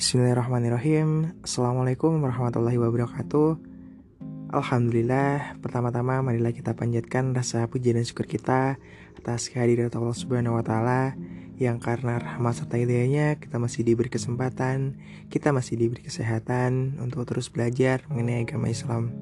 Bismillahirrahmanirrahim. Assalamualaikum warahmatullahi wabarakatuh. Alhamdulillah Pertama-tama marilah kita panjatkan rasa puji dan syukur kita Atas kehadiran Allah subhanahu wa ta'ala Yang karena rahmat serta hidayahnya Kita masih diberi kesempatan Kita masih diberi kesehatan Untuk terus belajar mengenai agama Islam.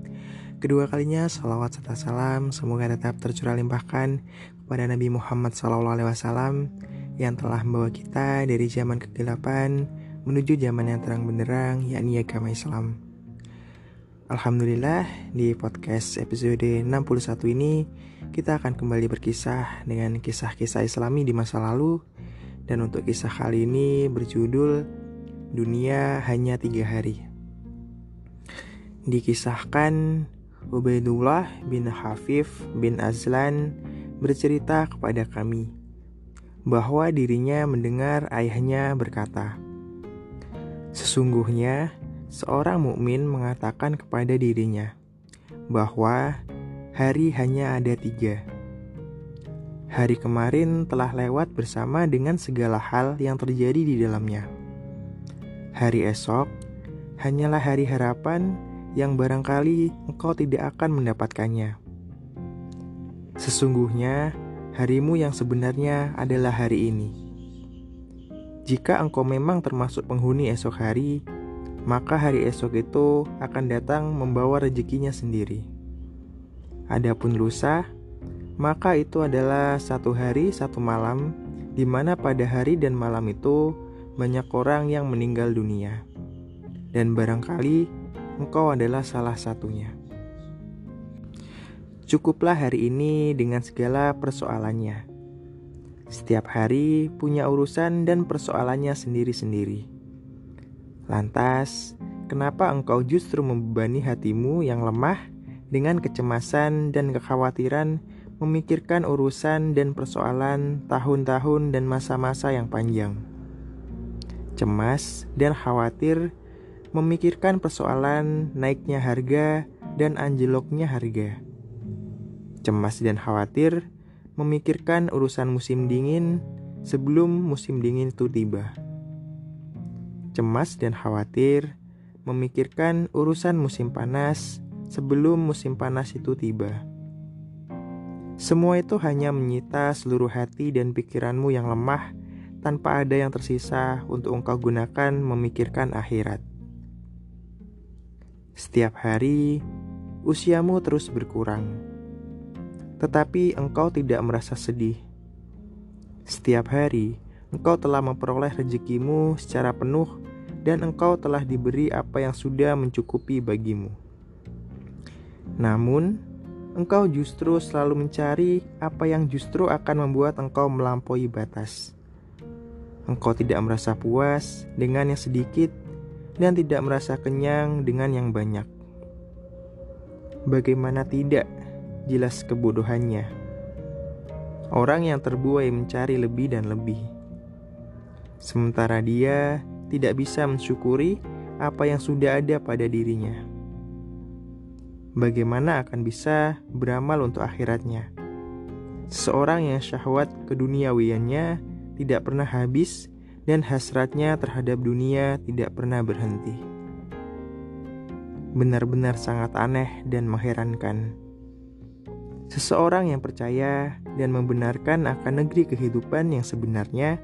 Kedua kalinya salawat serta salam Semoga tetap tercurah limpahkan Kepada Nabi Muhammad SAW Yang telah membawa kita dari zaman kegelapan menuju zaman yang terang benderang yakni agama Islam. Alhamdulillah di podcast episode 61 ini kita akan kembali berkisah dengan kisah-kisah islami di masa lalu dan untuk kisah kali ini berjudul Dunia Hanya Tiga Hari. Dikisahkan Ubaidullah bin Hafif bin Azlan bercerita kepada kami bahwa dirinya mendengar ayahnya berkata, Sesungguhnya, seorang mukmin mengatakan kepada dirinya bahwa hari hanya ada tiga. Hari kemarin telah lewat bersama dengan segala hal yang terjadi di dalamnya. Hari esok hanyalah hari harapan yang barangkali engkau tidak akan mendapatkannya. Sesungguhnya, harimu yang sebenarnya adalah hari ini. Jika engkau memang termasuk penghuni esok hari, maka hari esok itu akan datang membawa rezekinya sendiri. Adapun lusa, maka itu adalah satu hari satu malam, di mana pada hari dan malam itu banyak orang yang meninggal dunia, dan barangkali engkau adalah salah satunya. Cukuplah hari ini dengan segala persoalannya setiap hari punya urusan dan persoalannya sendiri-sendiri. Lantas, kenapa engkau justru membebani hatimu yang lemah dengan kecemasan dan kekhawatiran memikirkan urusan dan persoalan tahun-tahun dan masa-masa yang panjang? Cemas dan khawatir memikirkan persoalan naiknya harga dan anjloknya harga. Cemas dan khawatir memikirkan urusan musim dingin sebelum musim dingin itu tiba. Cemas dan khawatir memikirkan urusan musim panas sebelum musim panas itu tiba. Semua itu hanya menyita seluruh hati dan pikiranmu yang lemah tanpa ada yang tersisa untuk engkau gunakan memikirkan akhirat. Setiap hari, usiamu terus berkurang tetapi engkau tidak merasa sedih. Setiap hari, engkau telah memperoleh rezekimu secara penuh, dan engkau telah diberi apa yang sudah mencukupi bagimu. Namun, engkau justru selalu mencari apa yang justru akan membuat engkau melampaui batas. Engkau tidak merasa puas dengan yang sedikit dan tidak merasa kenyang dengan yang banyak. Bagaimana tidak? Jelas kebodohannya. Orang yang terbuai mencari lebih dan lebih, sementara dia tidak bisa mensyukuri apa yang sudah ada pada dirinya. Bagaimana akan bisa beramal untuk akhiratnya? Seseorang yang syahwat keduniawiannya tidak pernah habis dan hasratnya terhadap dunia tidak pernah berhenti. Benar-benar sangat aneh dan mengherankan. Seseorang yang percaya dan membenarkan akan negeri kehidupan yang sebenarnya,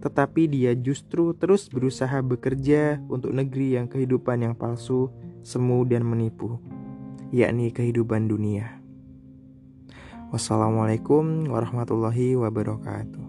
tetapi dia justru terus berusaha bekerja untuk negeri yang kehidupan yang palsu, semu, dan menipu, yakni kehidupan dunia. Wassalamualaikum warahmatullahi wabarakatuh.